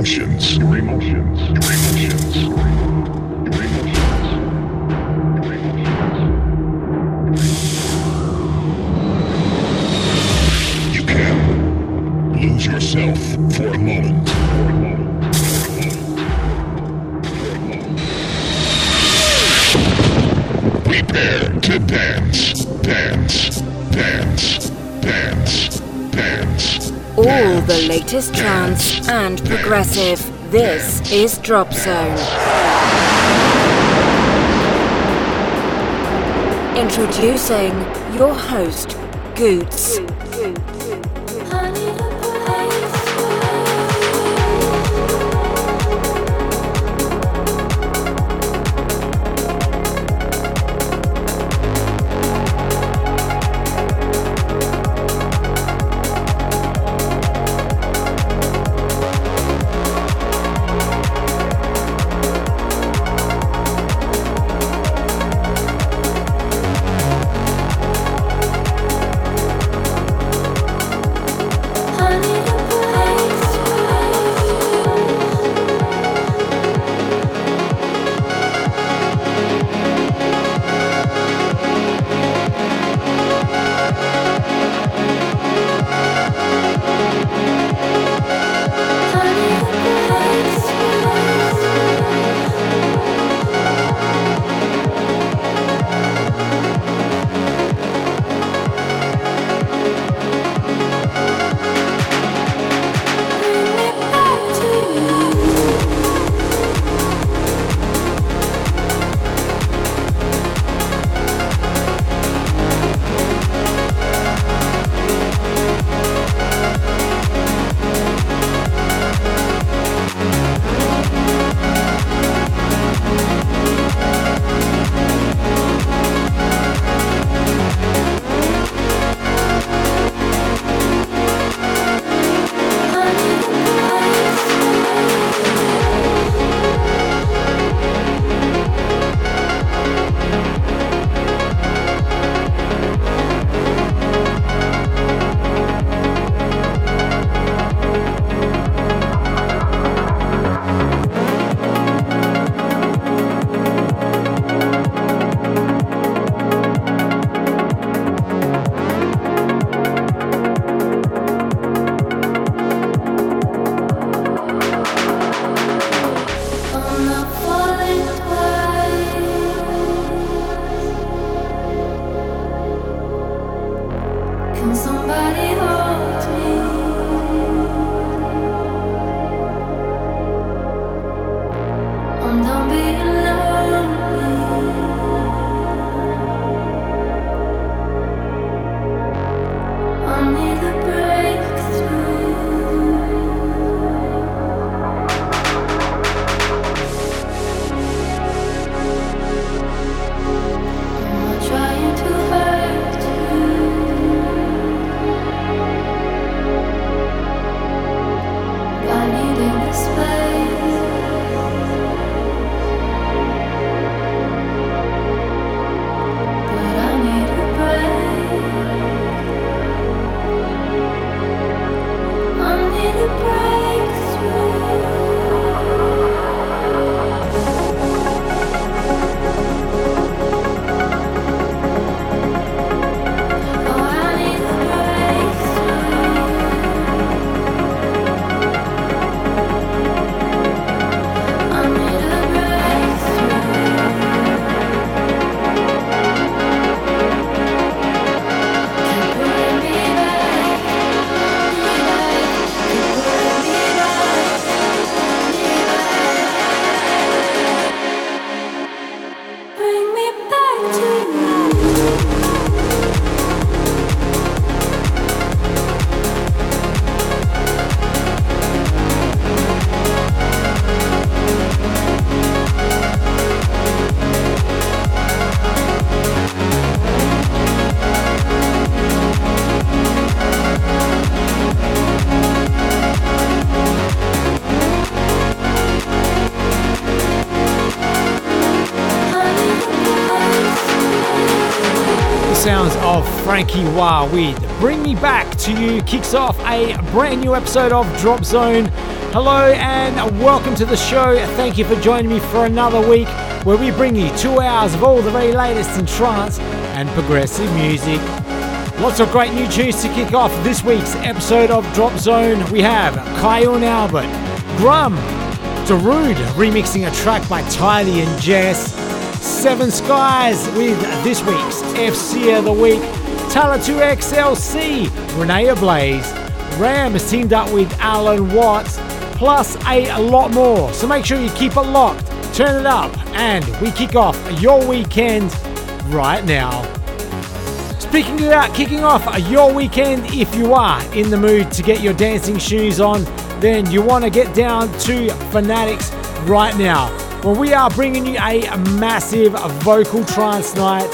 emotions. Your emotions. Your emotions. Latest trance and progressive. This is Drop Zone. Introducing your host, Goots. Frankie Wah with Bring Me Back to You kicks off a brand new episode of Drop Zone. Hello and welcome to the show. Thank you for joining me for another week where we bring you two hours of all the very latest in trance and progressive music. Lots of great new tunes to kick off this week's episode of Drop Zone. We have Kyau Albert, Grum, Darude remixing a track by Tylee and Jess. Seven Skies with this week's FC of the Week. Talla 2XLC, Rene Ablaze. Ram has teamed up with Alan Watts, plus a lot more. So make sure you keep it locked, turn it up, and we kick off your weekend right now. Speaking about kicking off your weekend, if you are in the mood to get your dancing shoes on, then you want to get down to Fanatics right now well, we are bringing you a massive vocal trance night.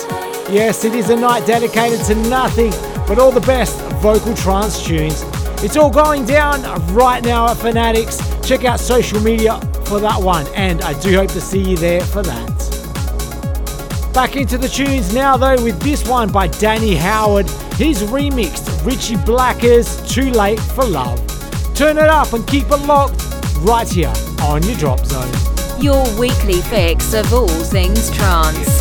Yes, it is a night dedicated to nothing but all the best vocal trance tunes. It's all going down right now at Fanatics. Check out social media for that one, and I do hope to see you there for that. Back into the tunes now, though, with this one by Danny Howard. He's remixed Richie Blacker's Too Late for Love. Turn it up and keep it locked right here on your drop zone your weekly fix of all things trance.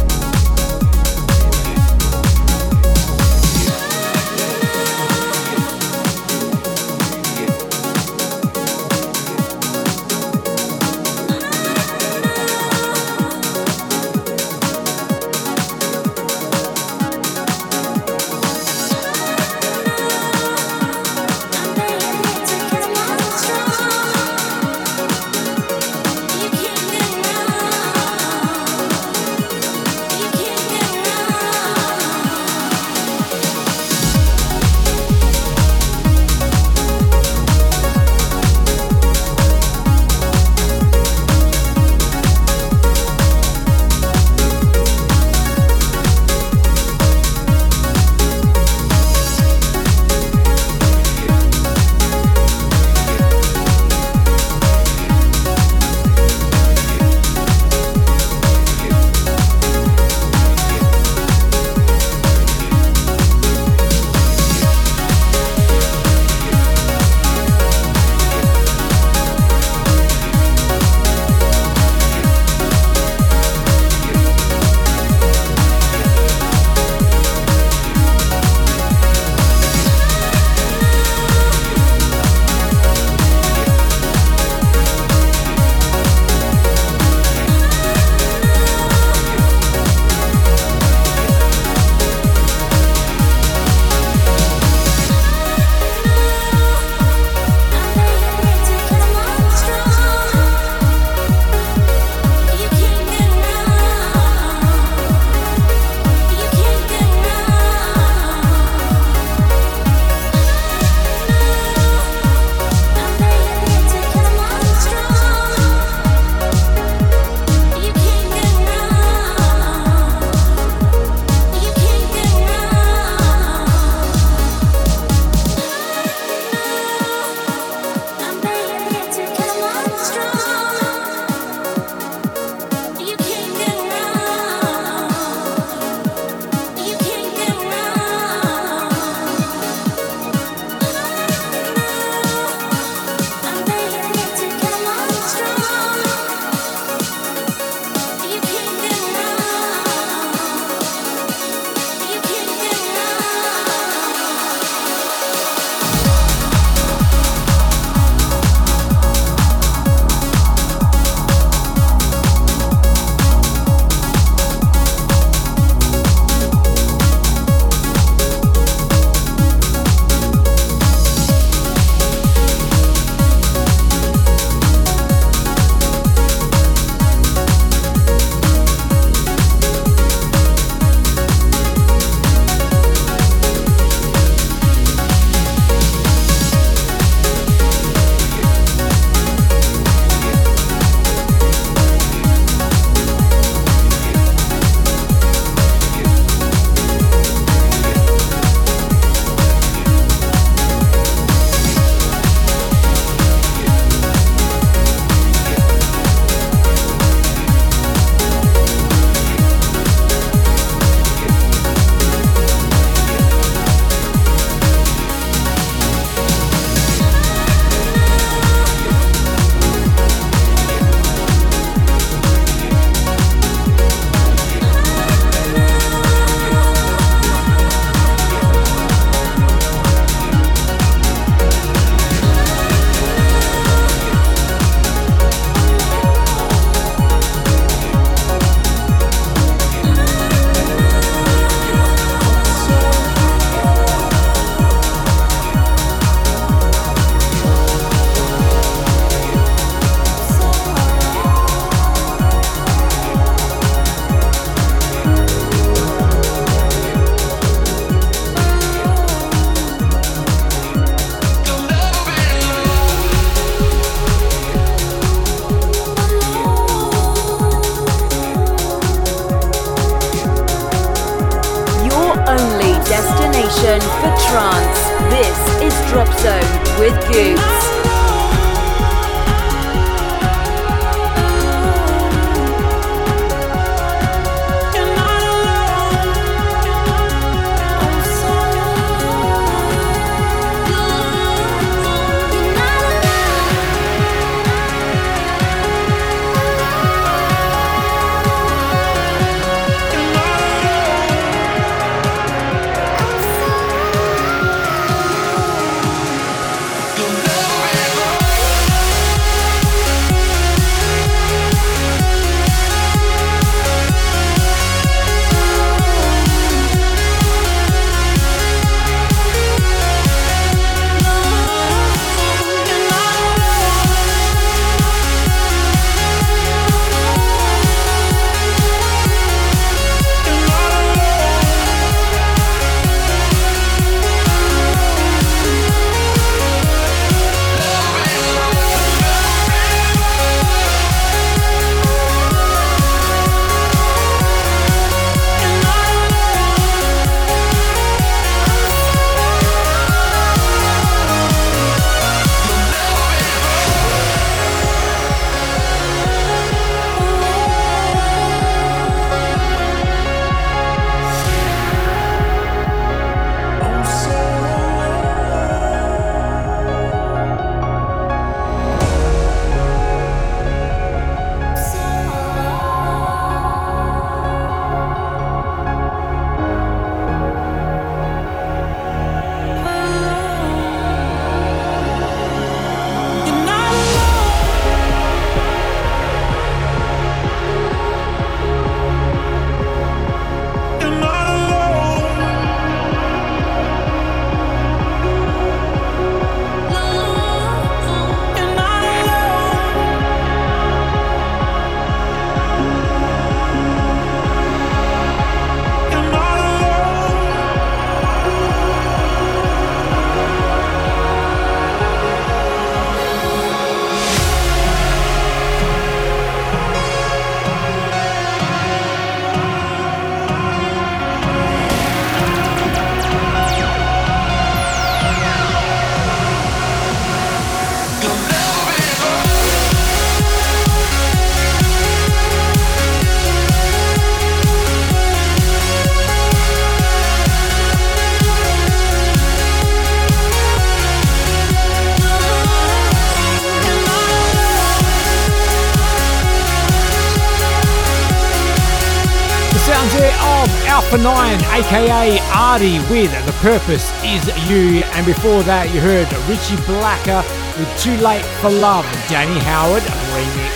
Aka Artie with The Purpose Is You. And before that, you heard Richie Blacker with Too Late for Love, Danny Howard remix.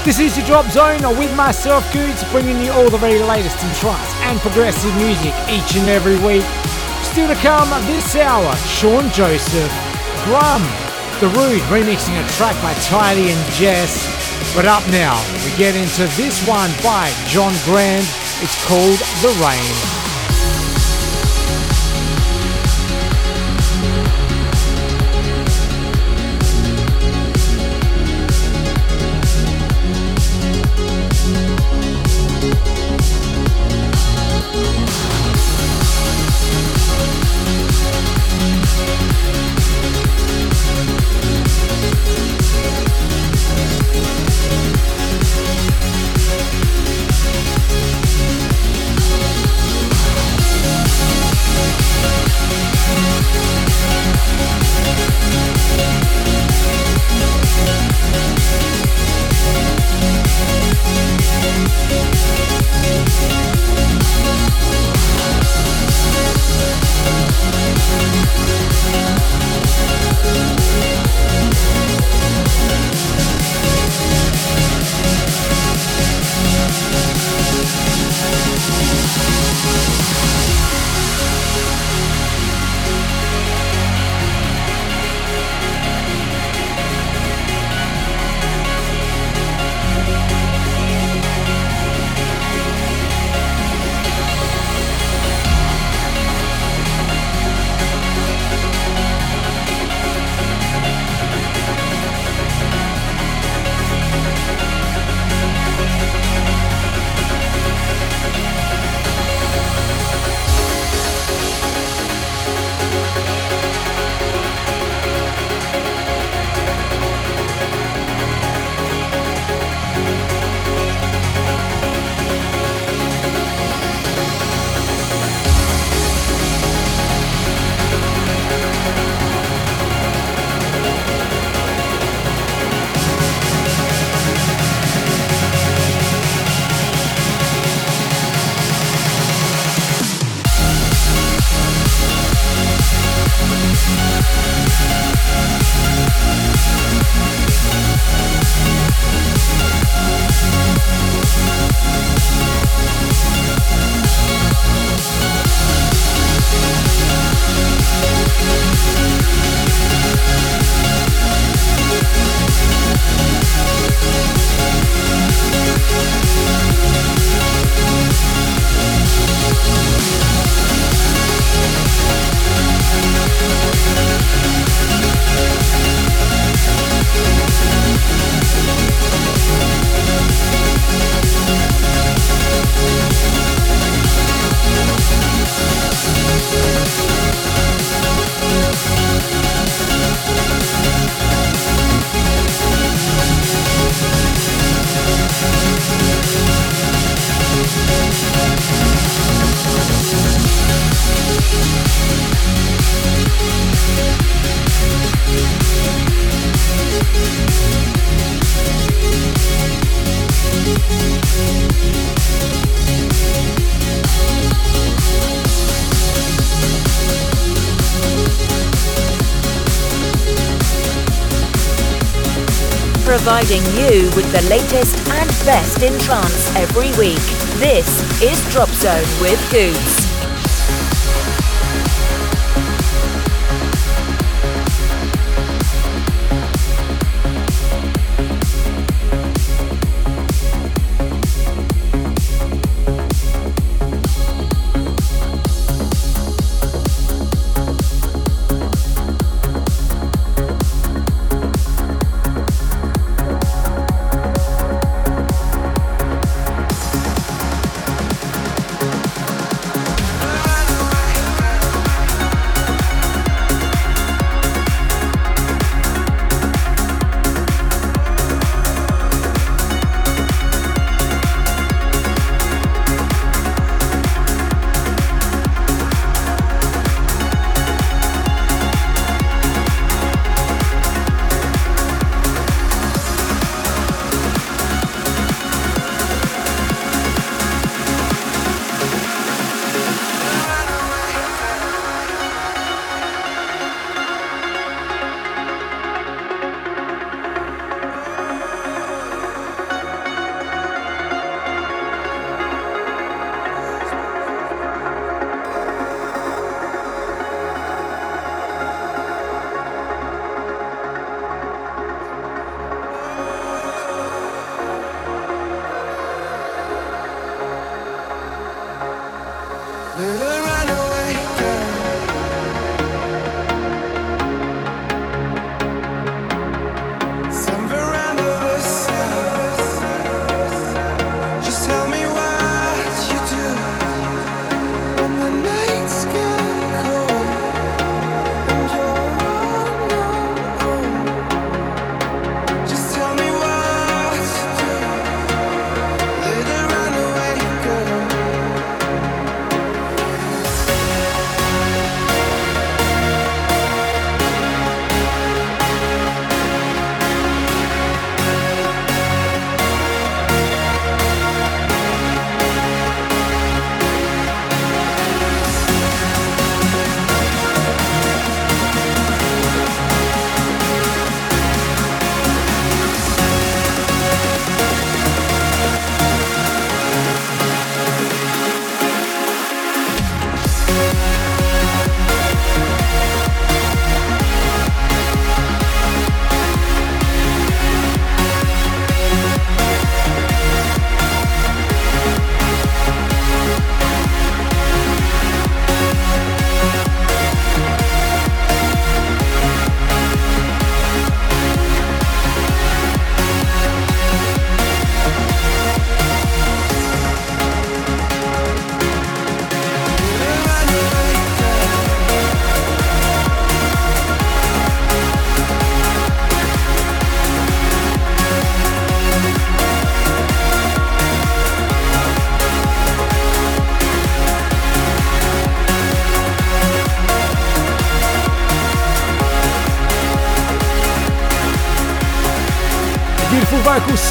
This is your Drop Zone with myself, Goots, bringing you all the very latest in trance and progressive music each and every week. Still to come this hour, Sean Joseph, Grum, Darude remixing a track by Tidy and Jess. But up now, we get into this one by John Grant it's called The Rain. Providing you with the latest and best in trance every week. This is Drop Zone with Goots.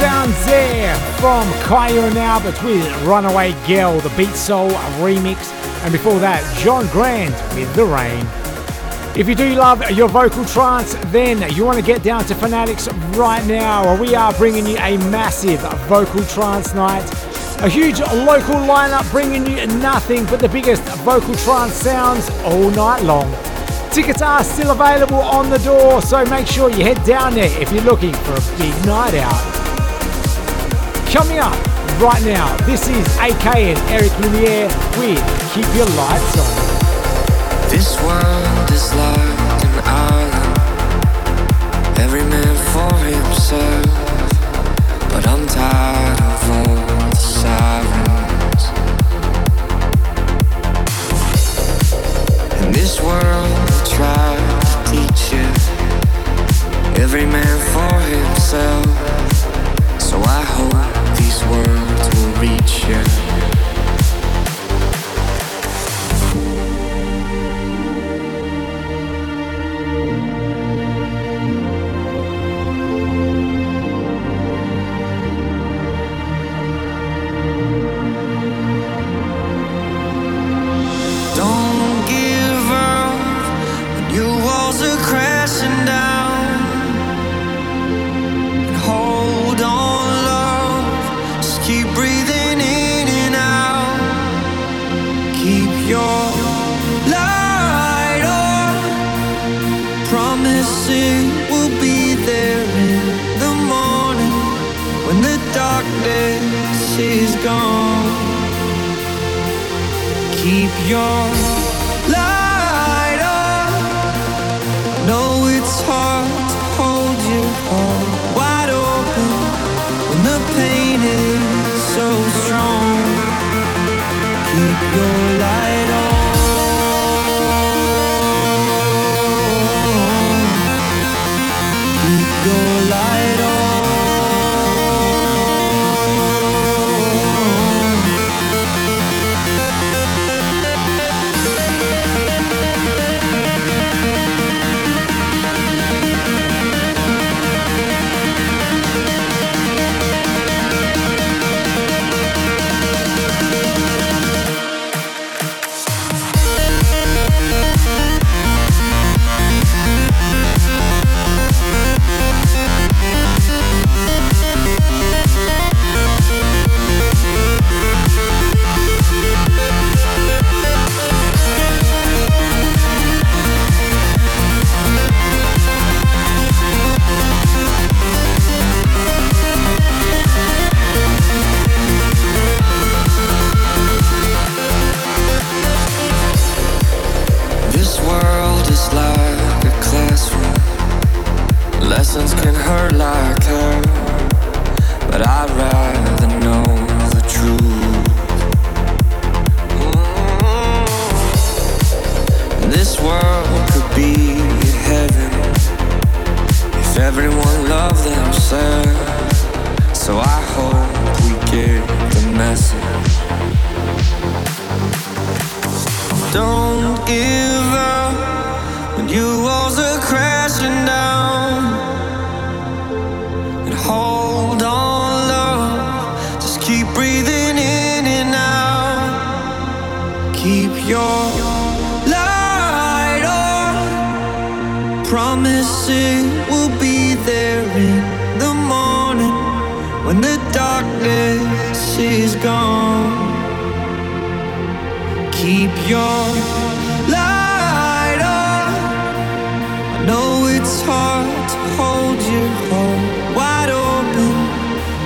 Sounds there from Kyau and Albert with Runaway Girl, the Beatsole remix, and before that, John Grant with The Rain. If you do love your vocal trance, then you want to get down to Fanatics right now. We are bringing you a massive vocal trance night. A huge local lineup bringing you nothing but the biggest vocal trance sounds all night long. Tickets are still available on the door, so make sure you head down there if you're looking for a big night out. Coming up right now, this is AK and Eric Lumiere with Keep Your Lights On. This world is like an island, every man for himself. But I'm tired of all the sirens. In this world, try to teach you. Every man for himself. So I hope these words will reach you. If everyone loved themselves. So I hope we get the message. Don't give up when walls are gone. Keep your light on. I know it's hard to hold your heart wide open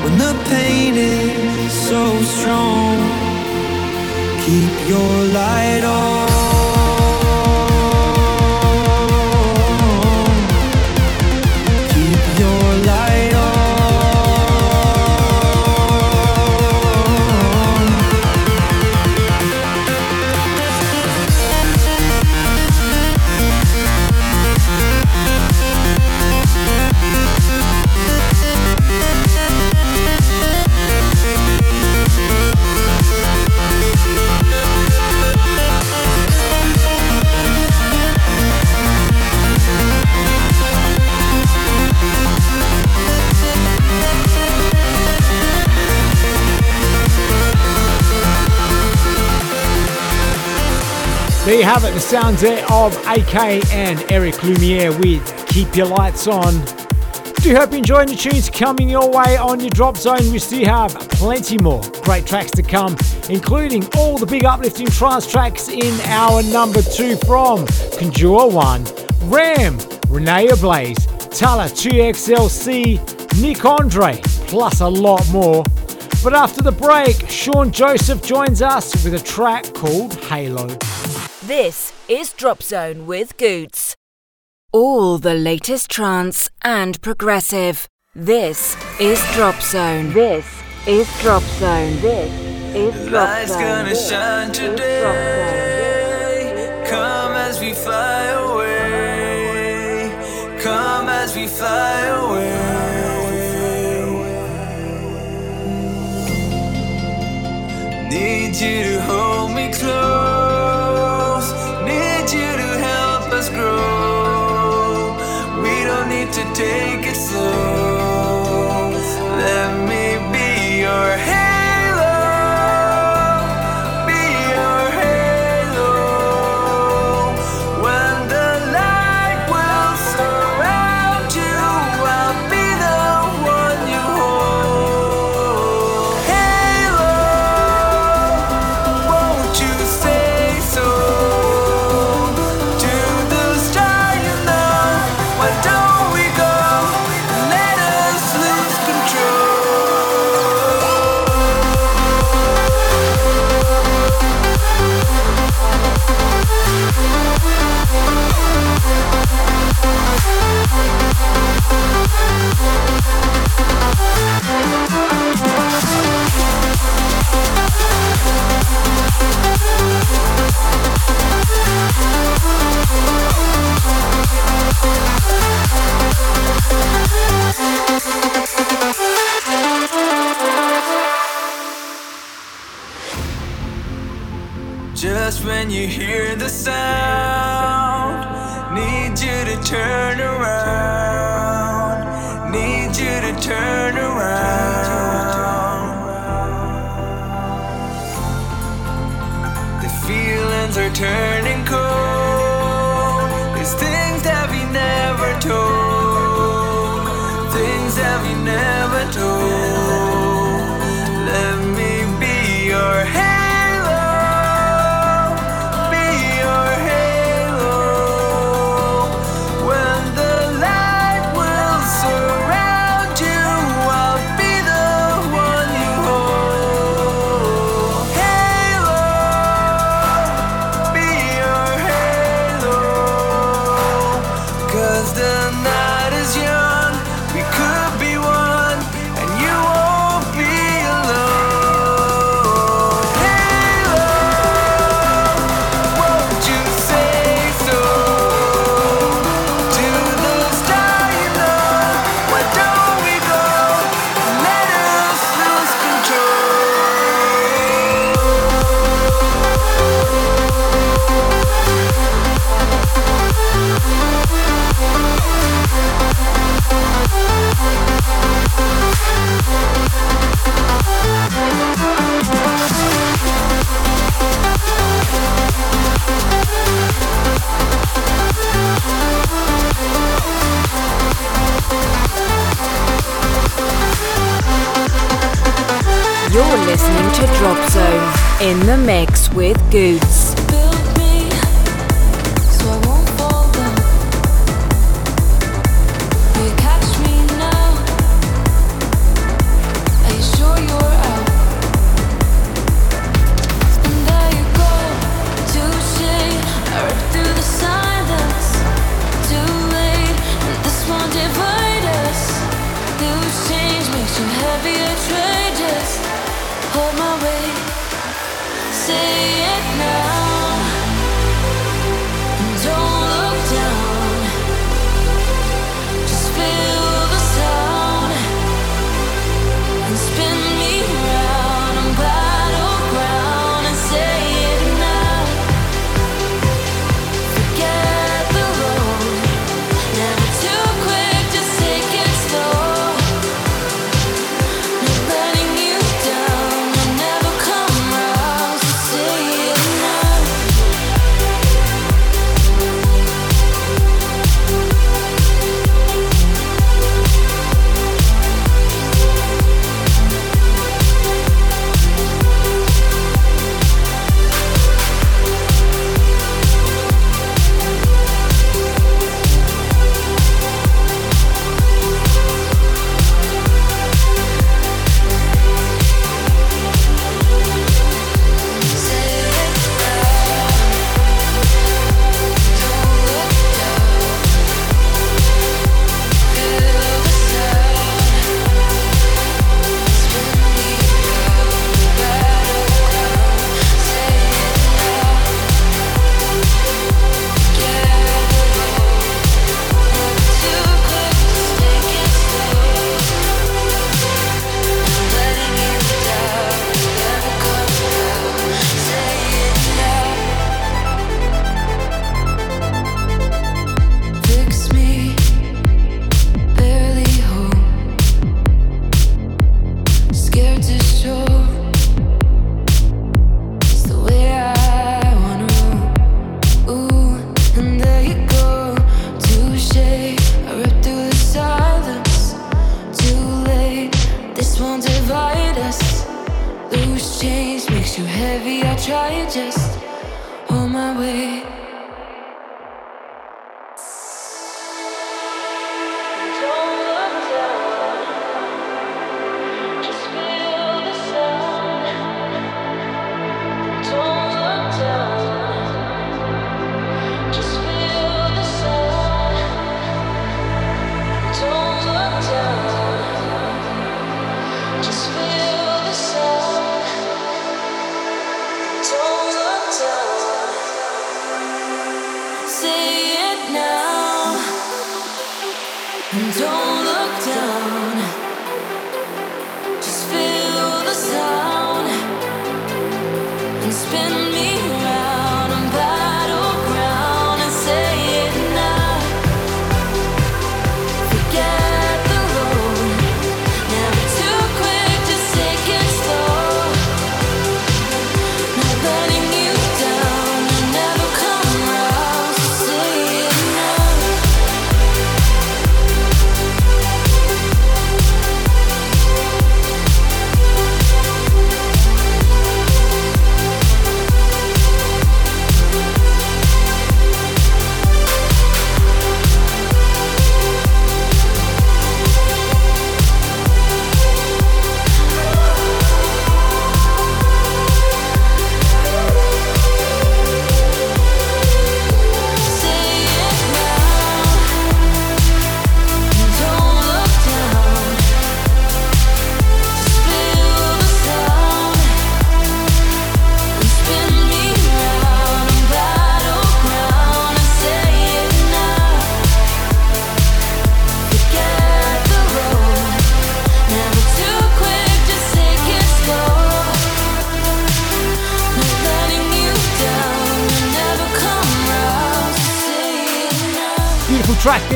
when the pain is so strong. Keep your light on. There you have it, the sounds there of AK and Eric Lumiere with Keep Your Lights On. Do hope you're enjoying the tunes coming your way on your drop zone. We still have plenty more great tracks to come, including all the big uplifting trance tracks in our number two from Conjure One, Ram, Rene Ablaze, Talla 2XLC, Nick Andre, plus a lot more. But after the break, Sean Joseph joins us with a track called Halo. This is Drop Zone with Goots. All the latest trance and progressive. This is Drop Zone. This is Drop Zone. This is Drop Light's Zone. gonna This shine today. Come as we fly away. Come as we fly away. Need you to hold me close. Need you to help us grow. We don't need to take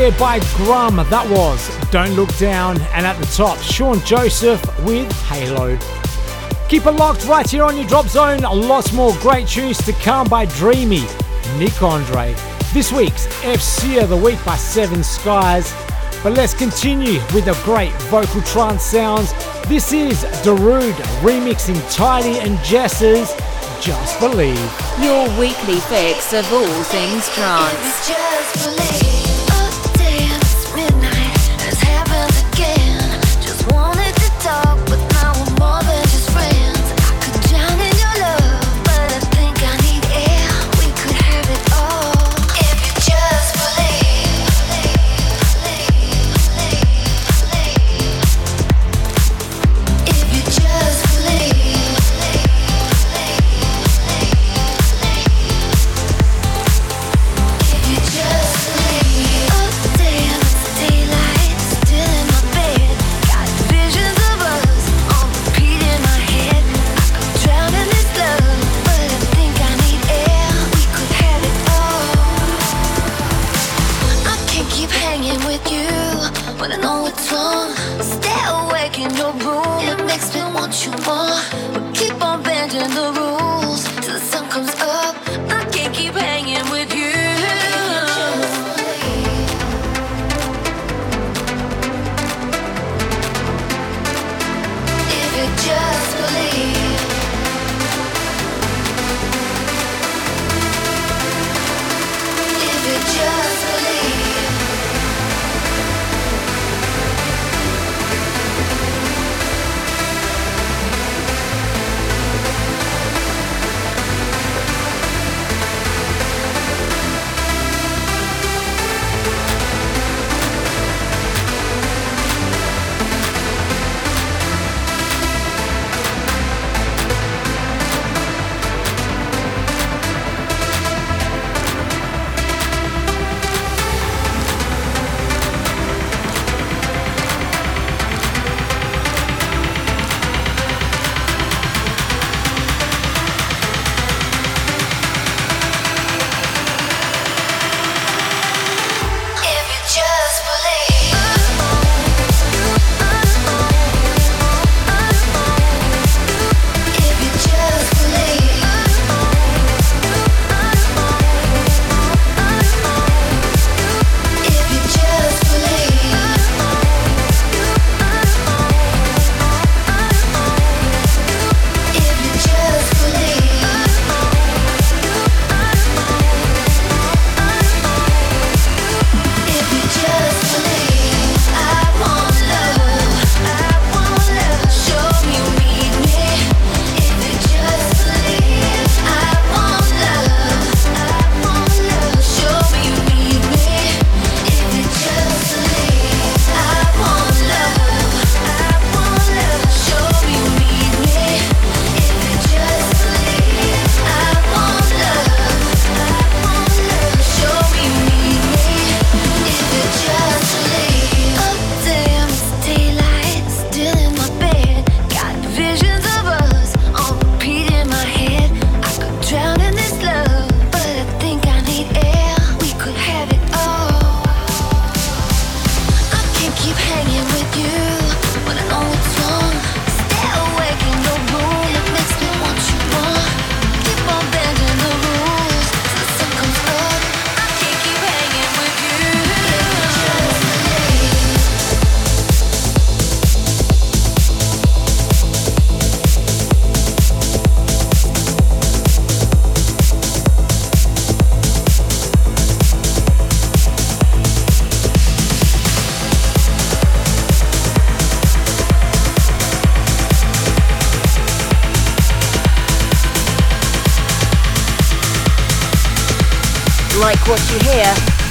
there by Grum. That was Don't Look Down. And at the top, Sean Joseph with Halo. Keep it locked right here on your Drop Zone. Lots more great tunes to come by Dreamy, Nick Andre. This week's FC of the Week by Seven Skies. But let's continue with the great vocal trance sounds. This is Darude remixing Tidy and Jess's Just Believe. Your weekly fix of all things trance.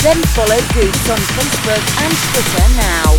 Then follow Goots on Facebook and Twitter now.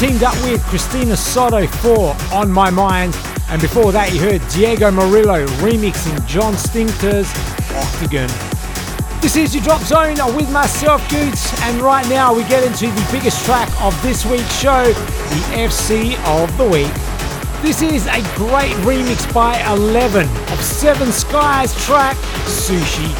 Teamed up with Christina Soto for On My Mind. And before that, you heard Diego Murillo remixing John Stinkter's Octagon. This is your Drop Zone with myself, Goots, and right now we get into the biggest track of this week's show, the FC of the Week. This is a great remix by Eleven of Seven Skies track Sushi.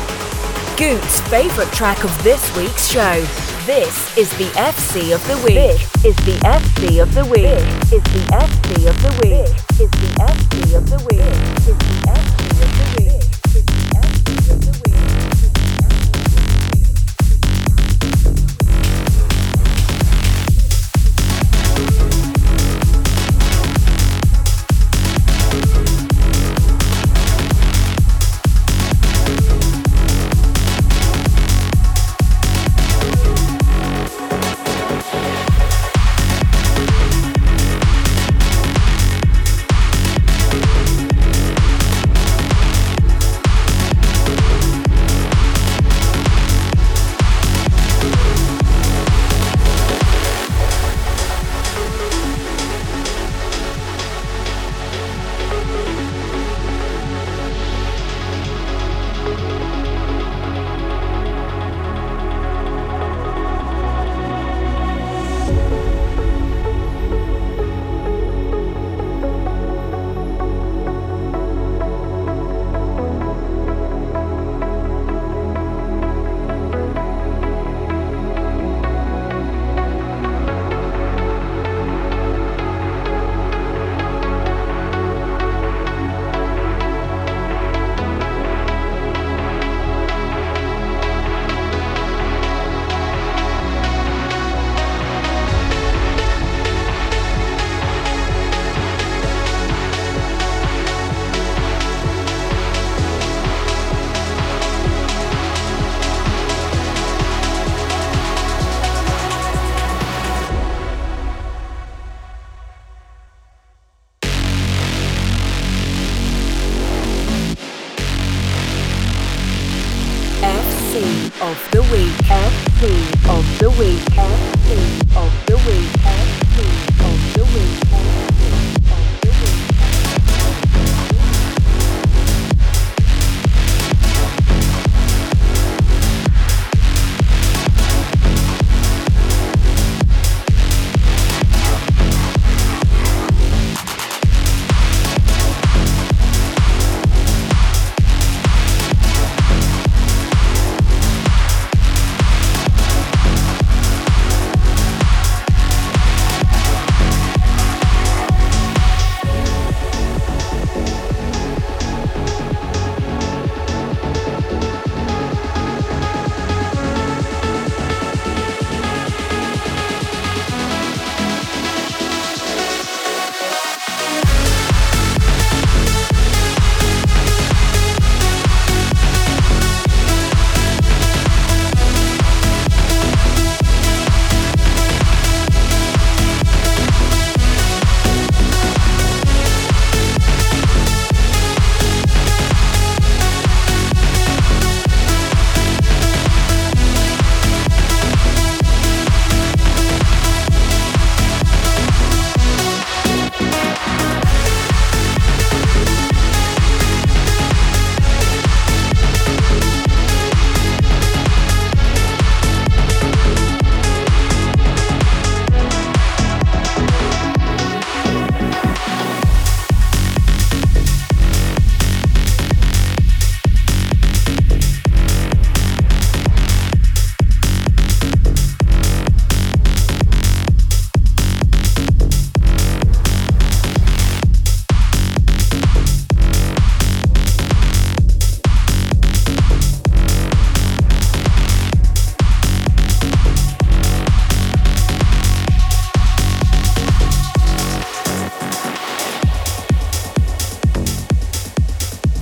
Goots' favourite track of this week's show. This is the FC of the week. Is the FC of the week. Is the FC of the week. Is the FC of the week.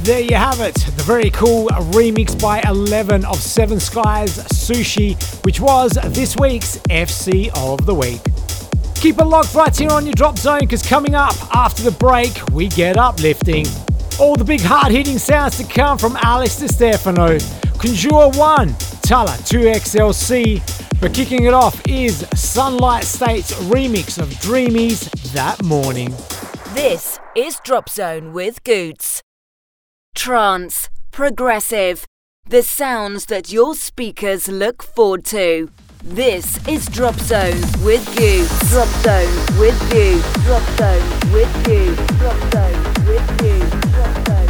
There you have it, the very cool remix by 11 of Seven Skies Sushi, which was this week's FC of the Week. Keep it locked right here on your drop zone because coming up after the break, we get uplifting. All the big hard hitting sounds to come from Alex Stefano, Conjure 1, Talla 2XLC, but kicking it off is Sunlight State's remix of Dreamies That Morning. This is Drop Zone with Goots. Trance, progressive, the sounds that your speakers look forward to. This is Drop Zone with you. Drop Zone with you. Drop Zone with you. Drop Zone with you. Drop Zone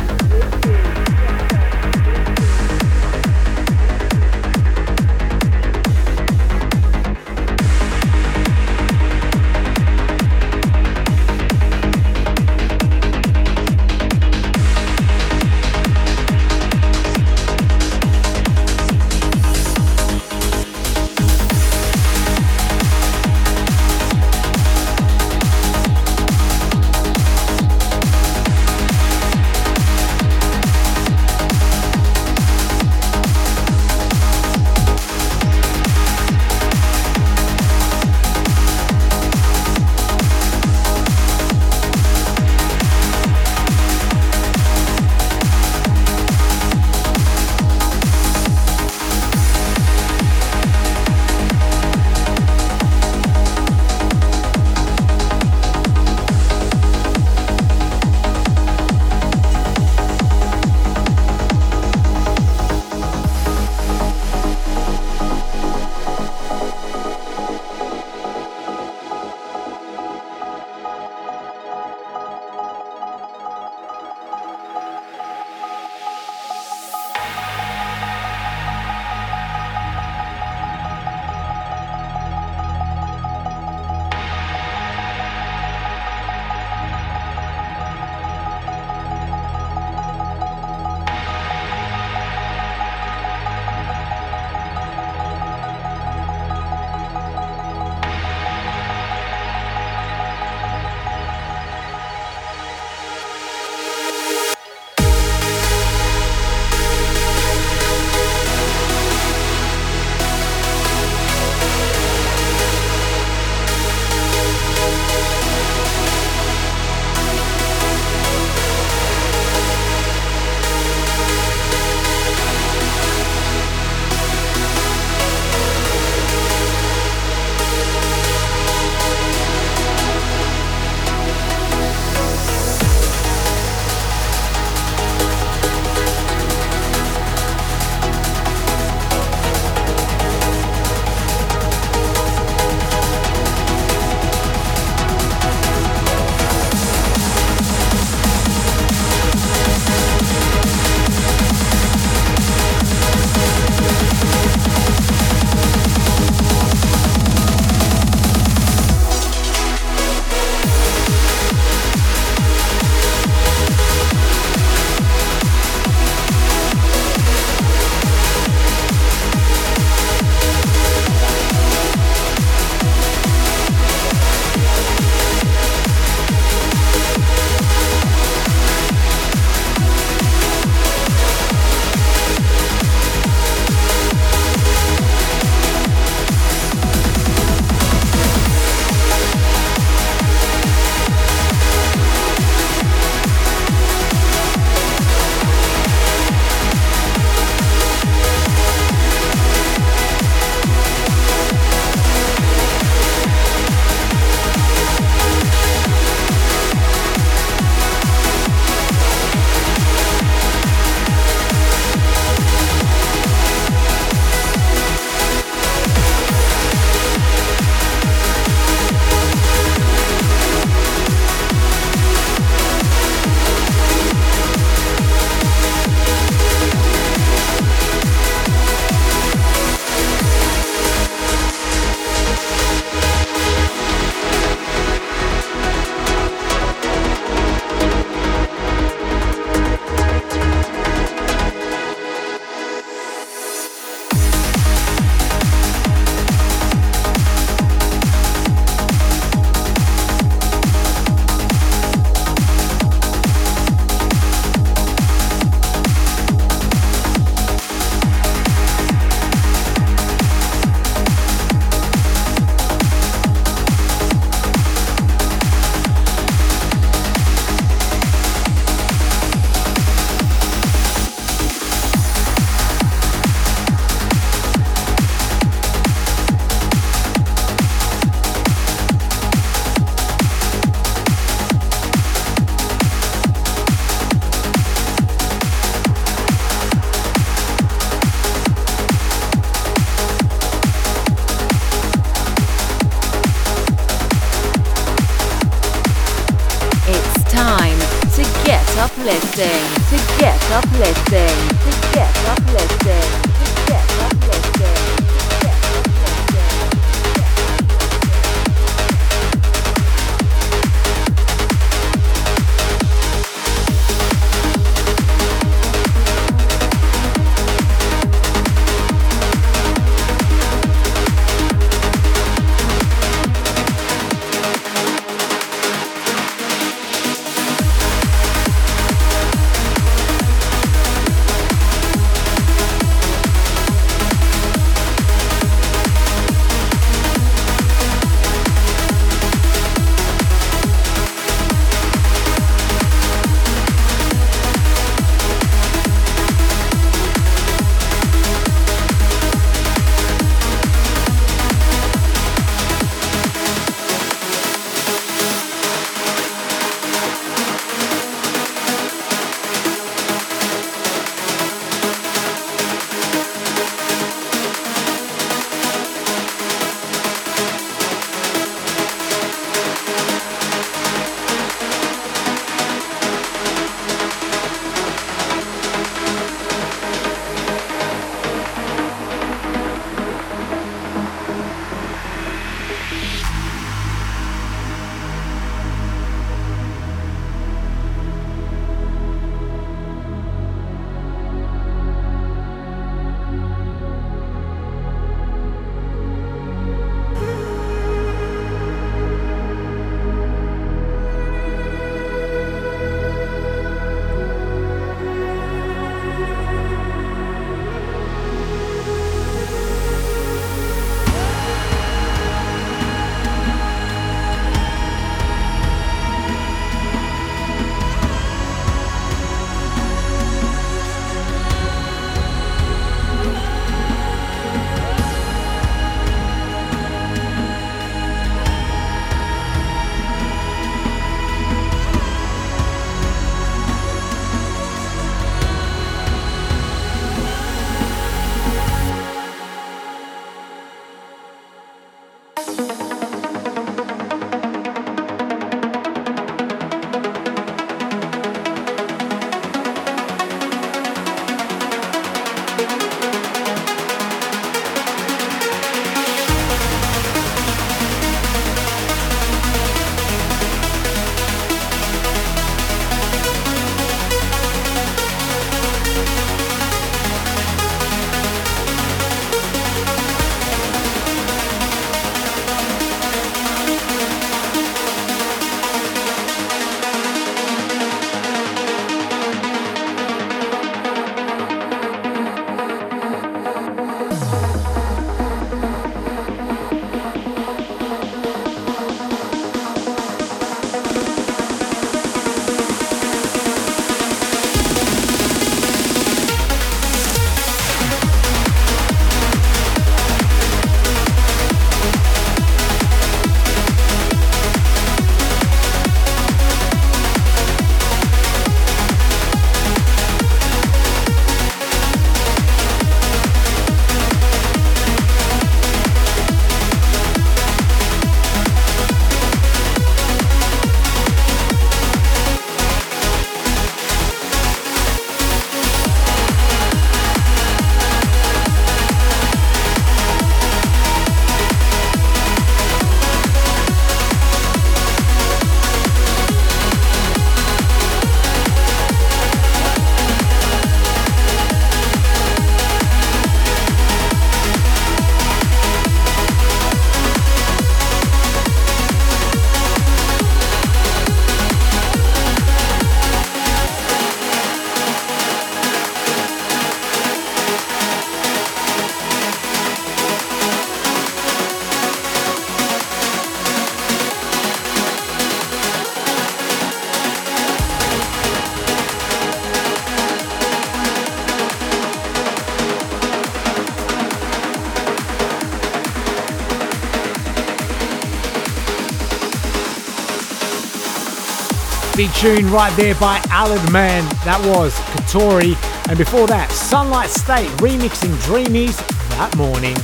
Big tune right there by Alan Man. That was Katori. And before that, Sunlight State remixing Dreamies that morning.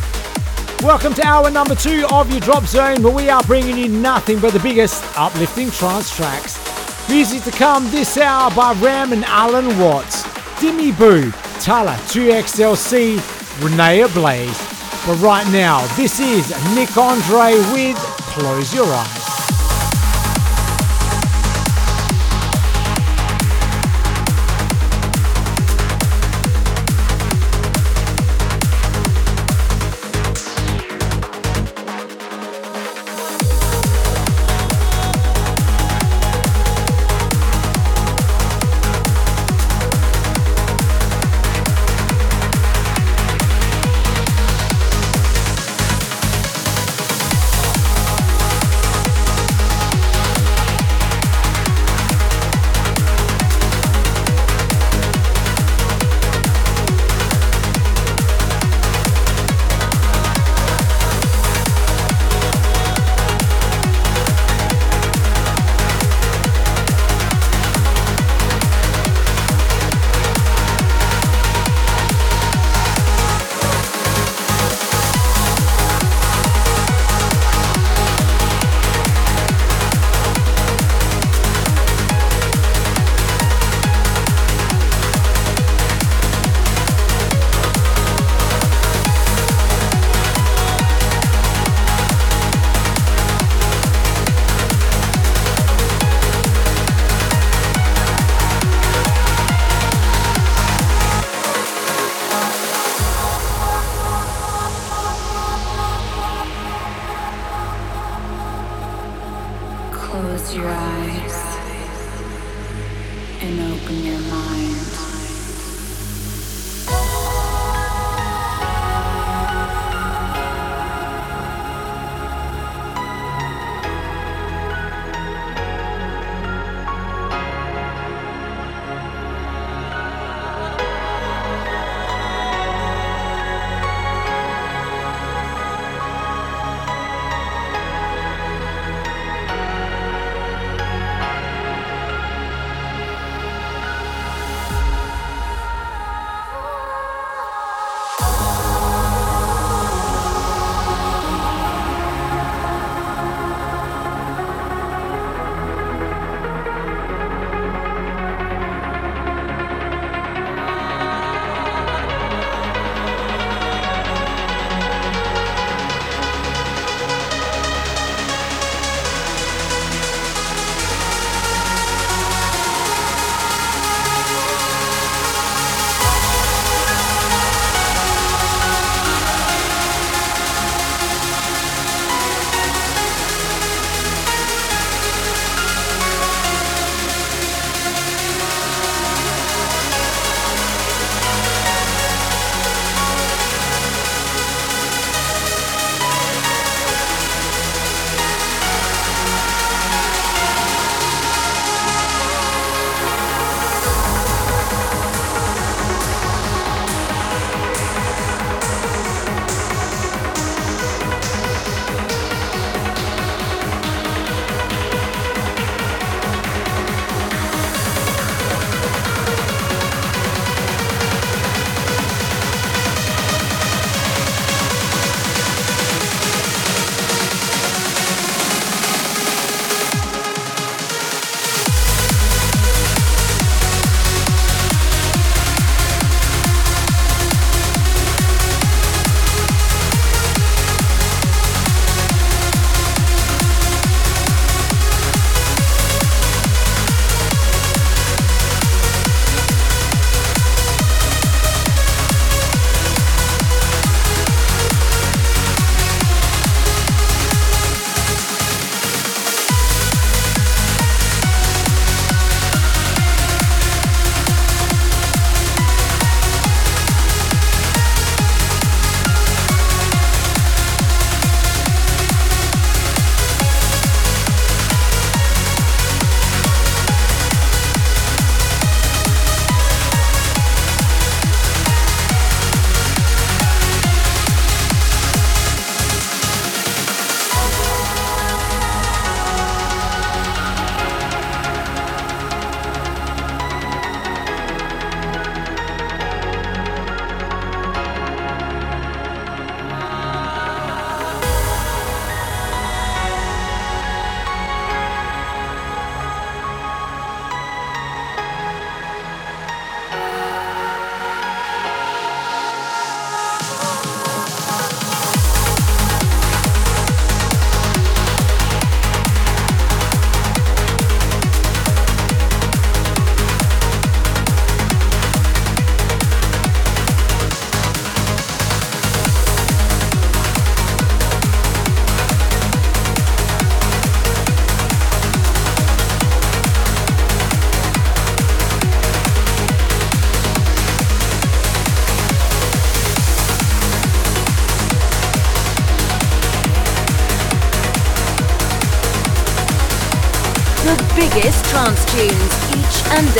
Welcome to hour number two of your Drop Zone, where we are bringing you nothing but the biggest uplifting trance tracks. Music to come this hour by Ram and Allen Watts, Dimmy Boo, Talla 2XLC, Rene Ablaze. But right now, this is Nick Andre with Close Your Eyes.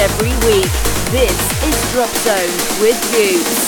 Every week. This is Drop Zone with Goots.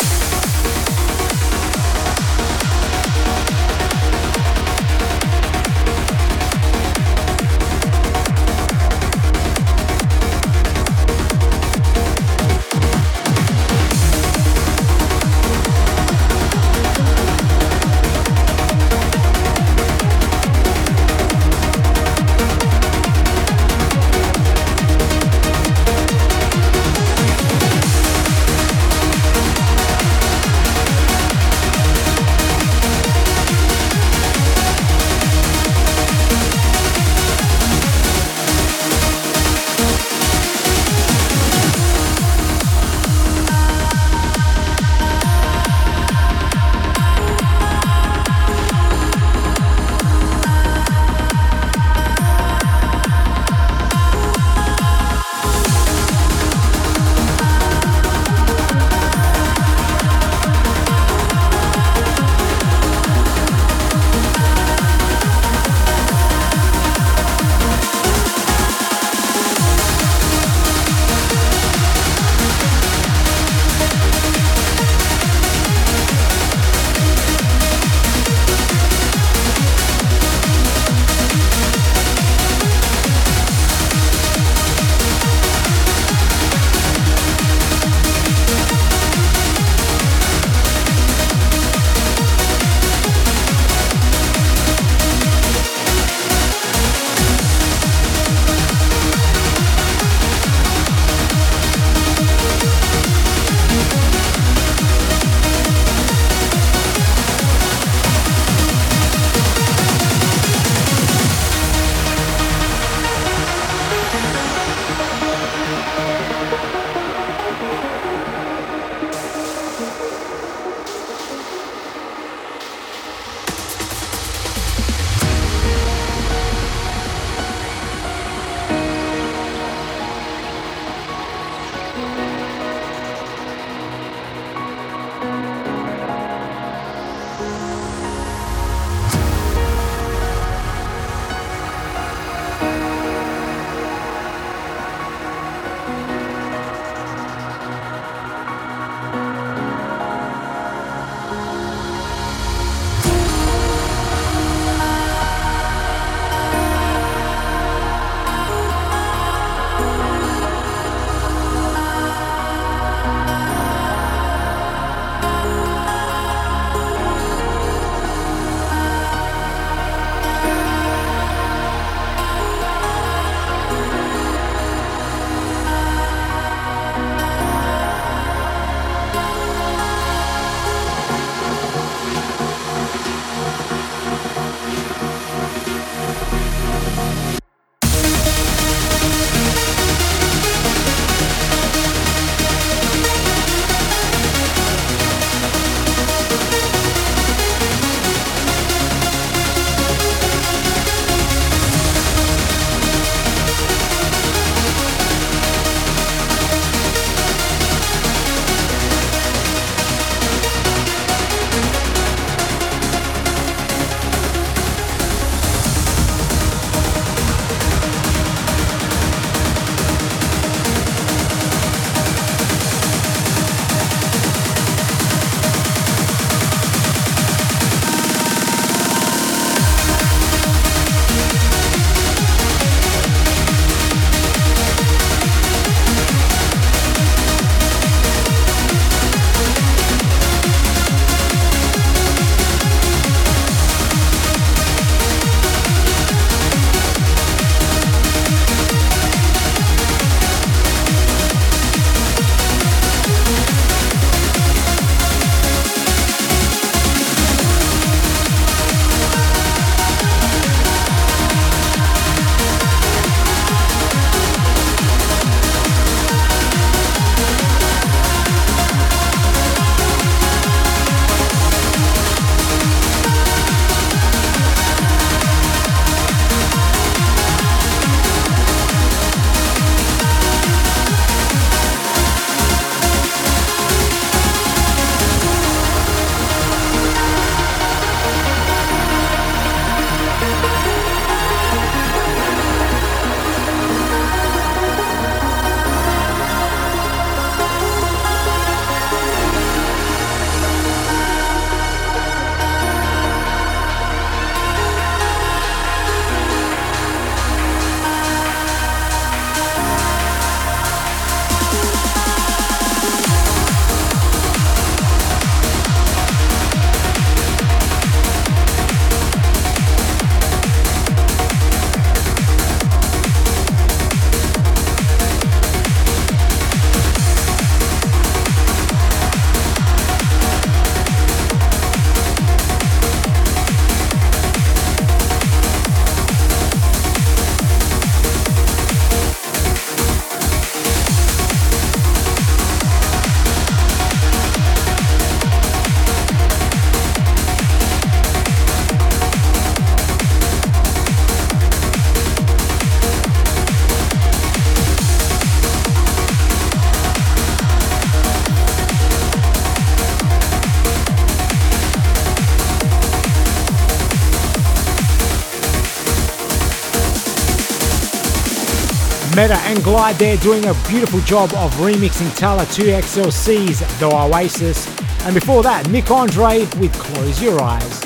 And Glide there doing a beautiful job of remixing Talla 2XLC's The Oasis. And before that, Nick Andre with Close Your Eyes.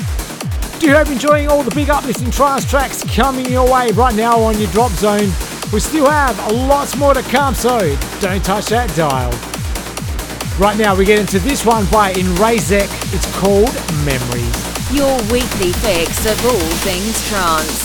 Do you hope enjoying all the big uplifting trance tracks coming your way right now on your drop zone? We still have lots more to come, so don't touch that dial. Right now, we get into this one by Inrazek. It's called Memories. Your weekly fix of all things trance.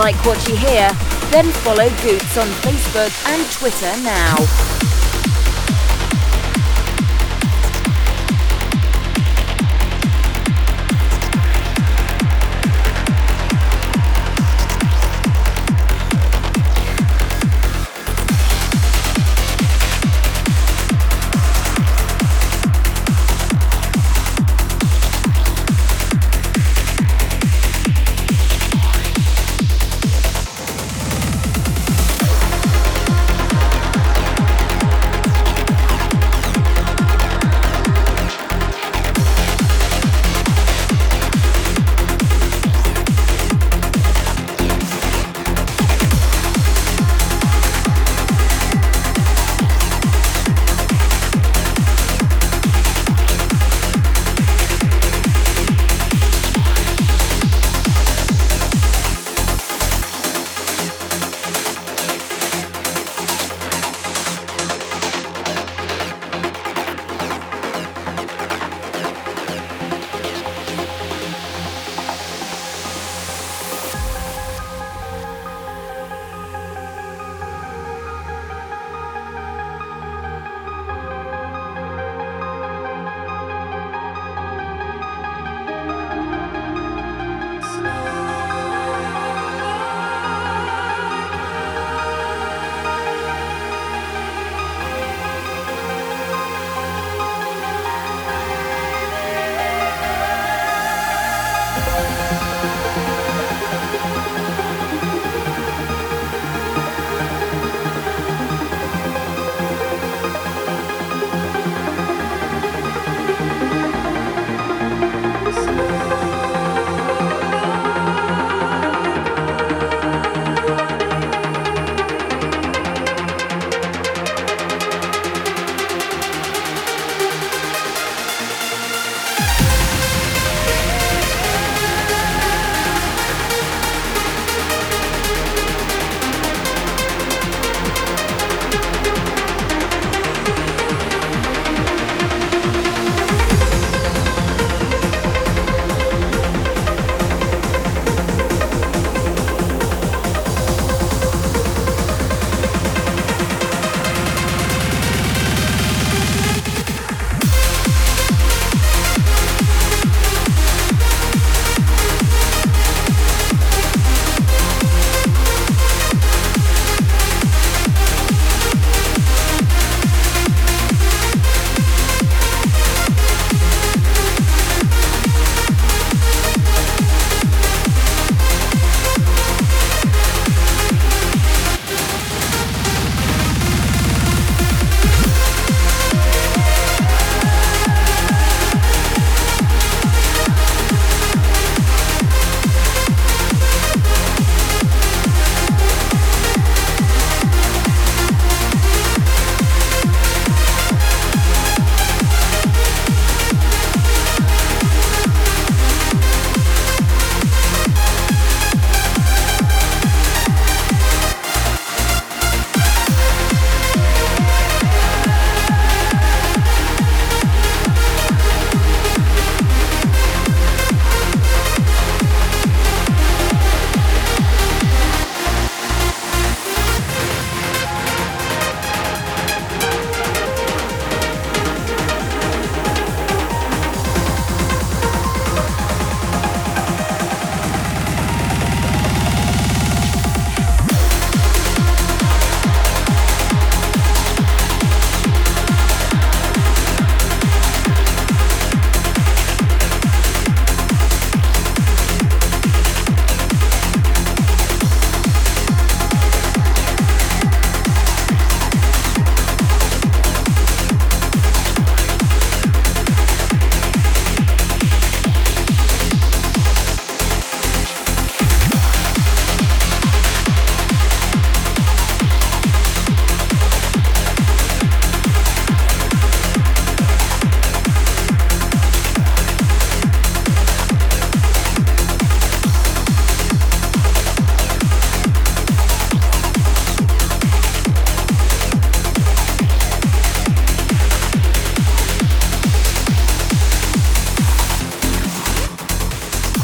Like what you hear? Then follow Goots on Facebook and Twitter now.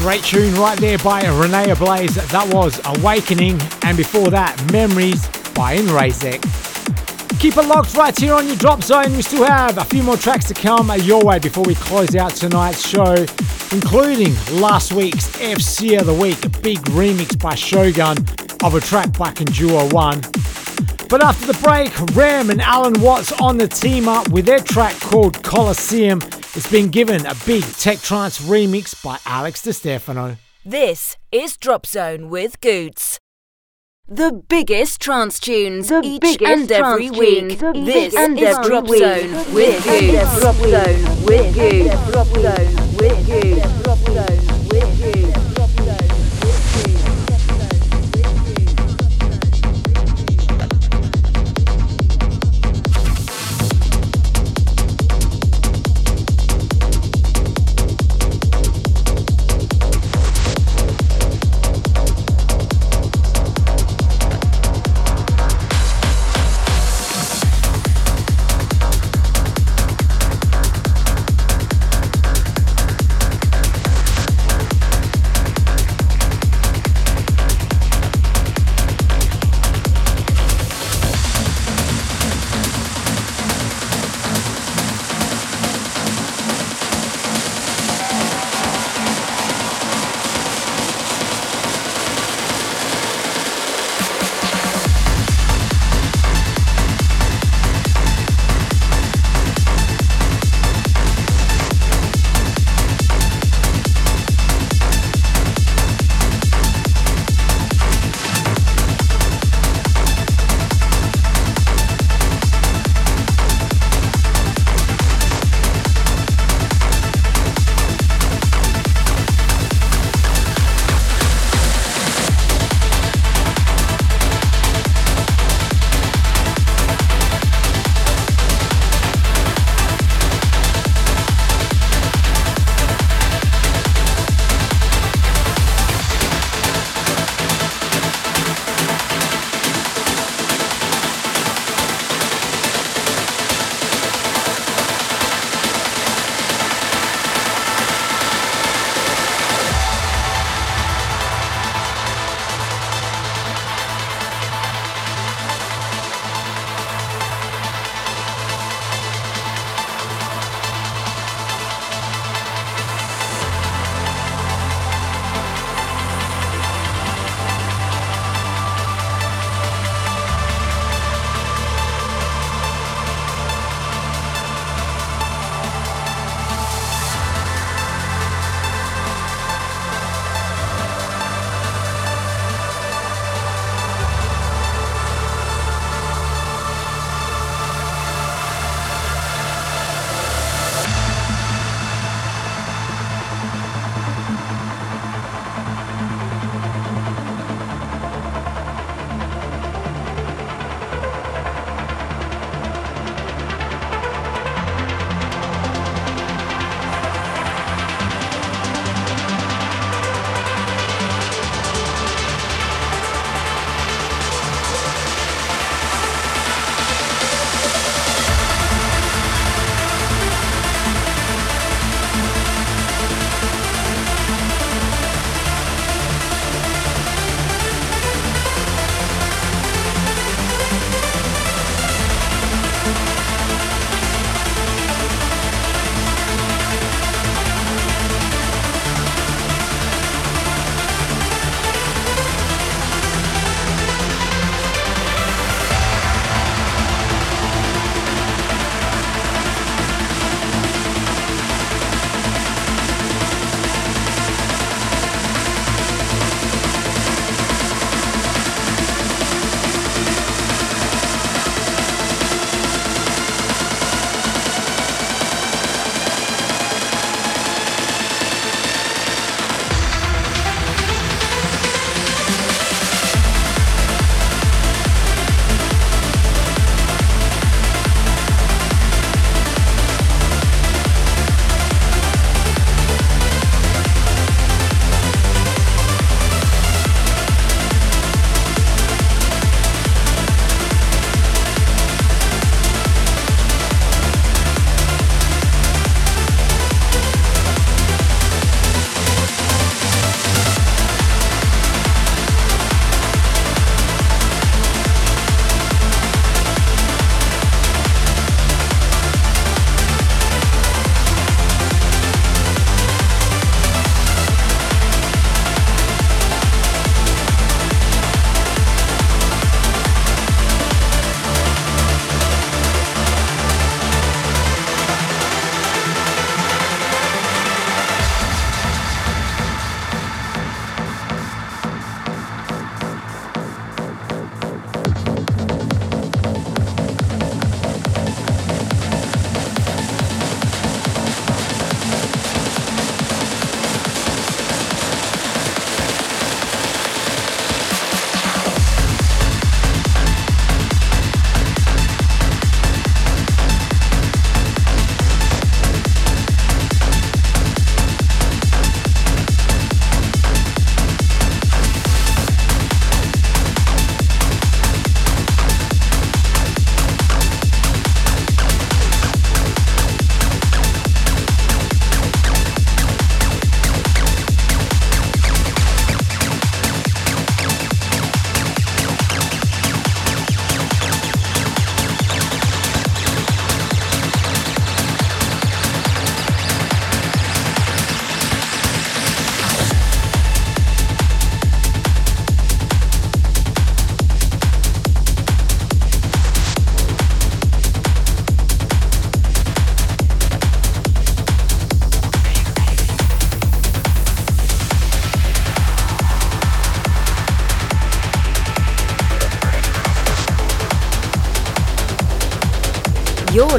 Great tune right there by Rene Ablaze. That was Awakening. And before that, Memories by Enrazek. Keep it locked right here on your drop zone. We still have a few more tracks to come your way before we close out tonight's show, including last week's FC of the Week, a big remix by Shogun of a track by Conjure 1. But after the break, Ram and Allen Watts on the team up with their track called Colosseum. It's been given a big tech trance remix by Alex Di Stefano. This is Drop Zone with Goots. The biggest trance tunes the each and every week. This is Drop Zone with Goots. Drop Zone with Goots. Drop Zone with Goots.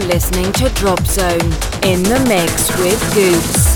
Listening to Drop Zone in the mix with Goots.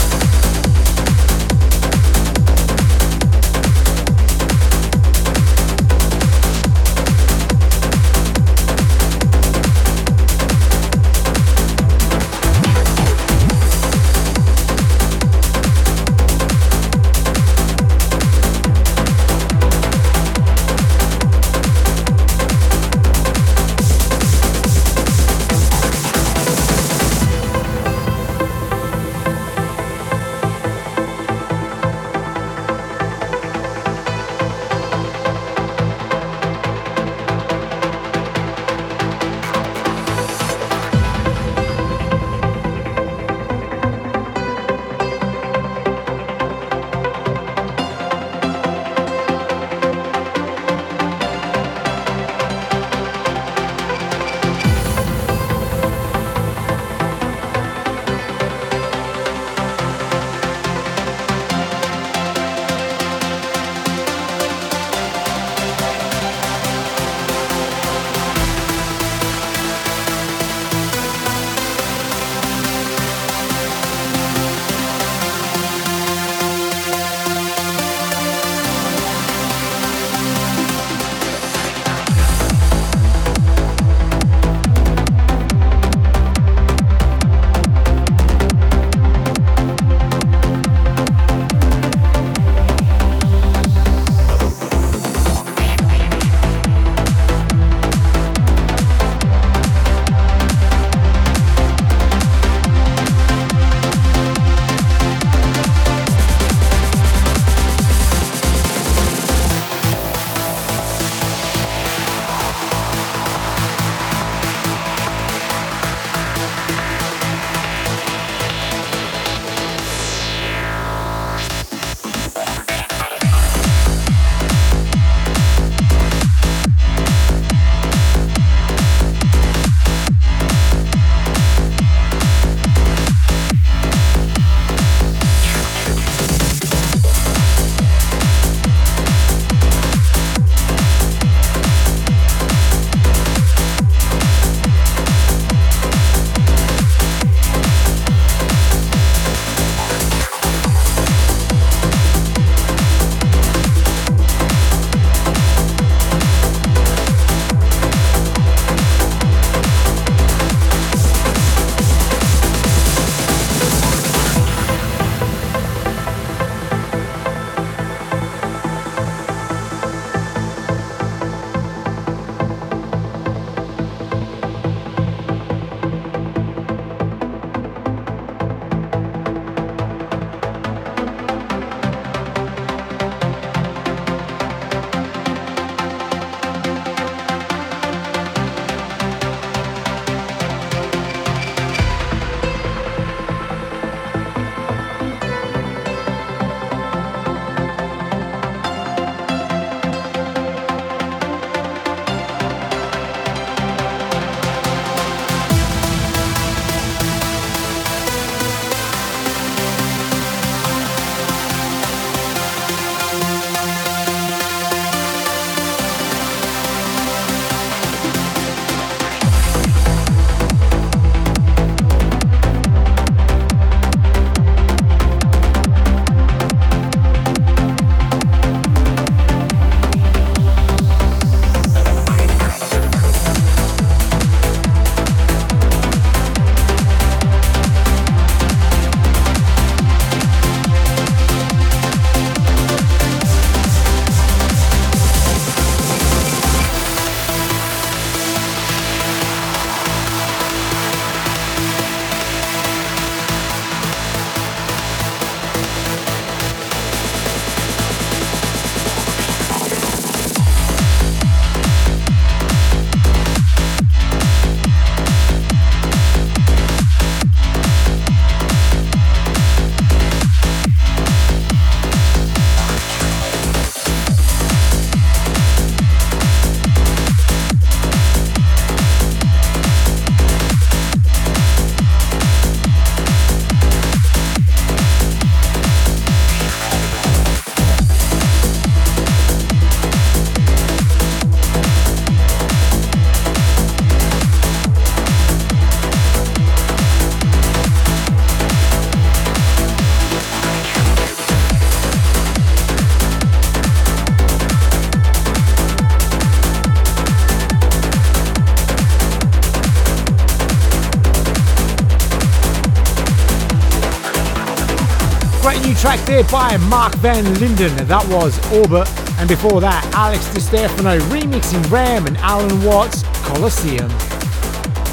There by Marc van Linden, that was Orbit, and before that, Alex Stefano remixing Ram and Allen Watts Colosseum.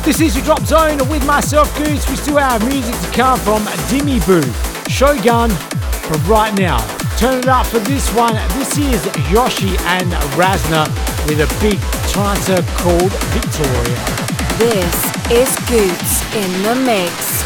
This is your Drop Zone with myself, Goots. We still have music to come from Dimmy Boo, Shogun, but right now, turn it up for this one. This is Yoshi and Razner with a big trancer called Victoria. This is Goots in the Mix.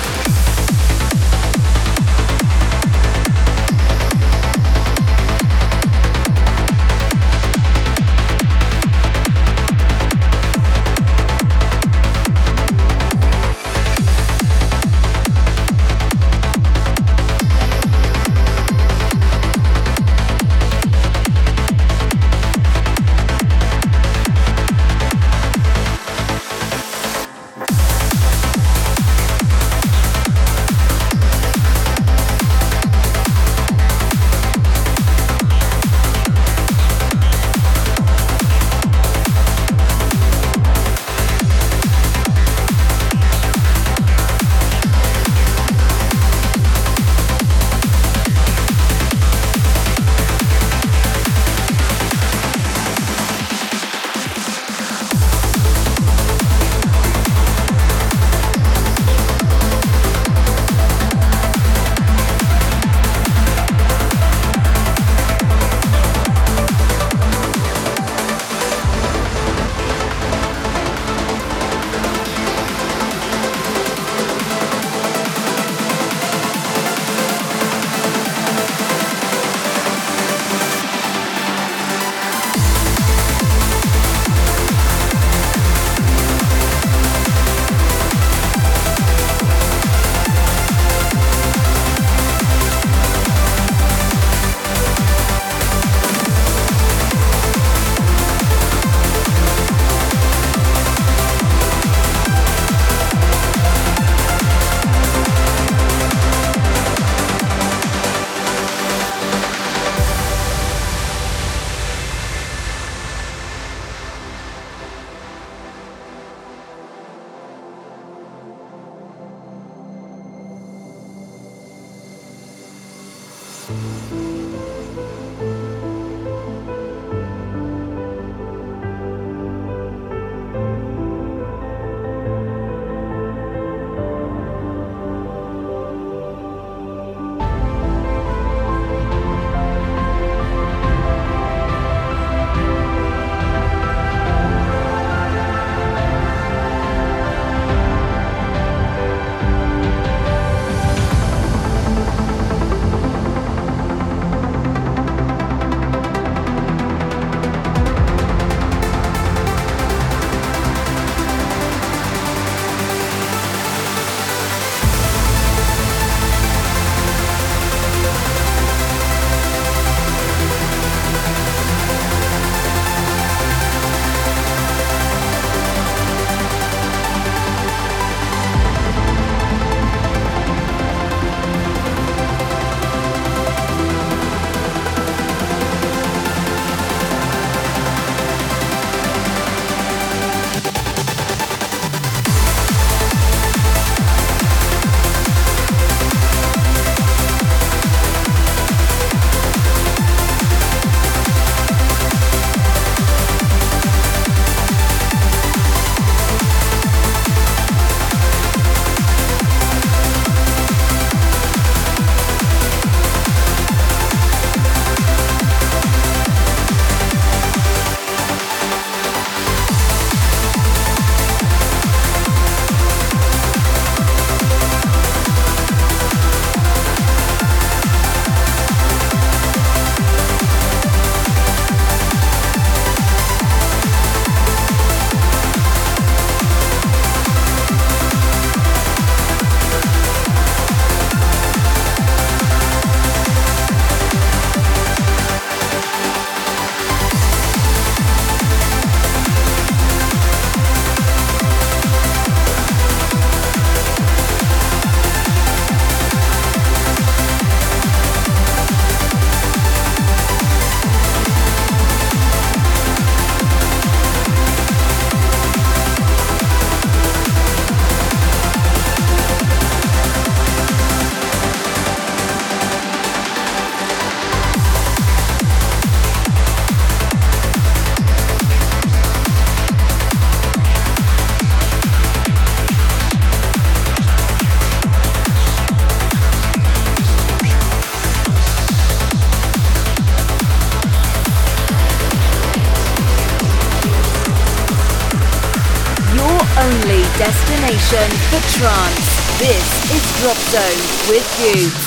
For trance. This is Drop Zone with Goots.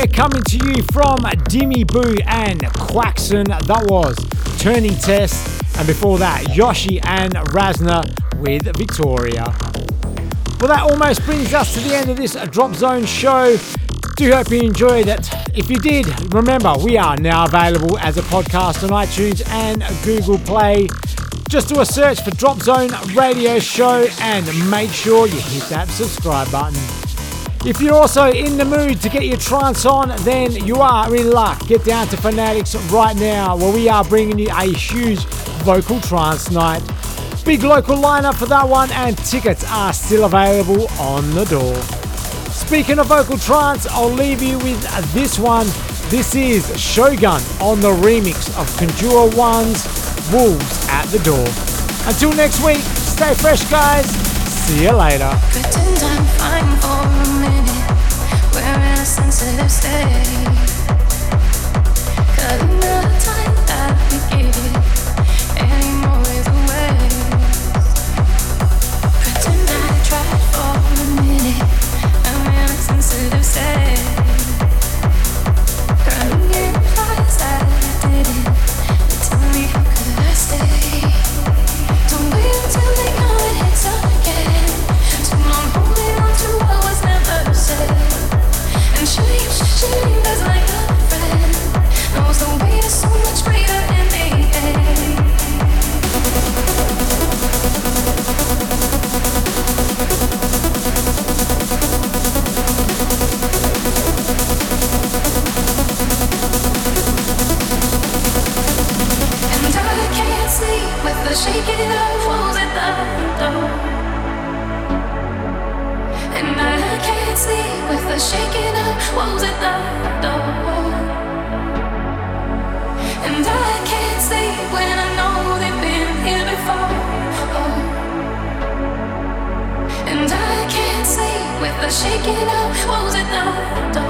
There coming to you from Dimmy Boo and Quaxon. That was Turning Test. And before that, Yoshi and Razner with Victoria. Well, that almost brings us to the end of this Drop Zone show. Do hope you enjoyed it. If you did, remember we are now available as a podcast on iTunes and Google Play. Just do a search for Drop Zone Radio Show and make sure you hit that subscribe button. If you're also in the mood to get your trance on, then you are in luck. Get down to Fanatics right now where we are bringing you a huge vocal trance night. Big local lineup for that one, and tickets are still available on the door. Speaking of vocal trance, I'll leave you with this one. This is Shogun on the remix of Conjure One's Wolves at the Door. Until next week, stay fresh, guys. See you later sensitive state. Cutting the time that we give anymore is a waste. Pretend I tried for a minute. I'm in a sensitive state. Shaking of walls at the door.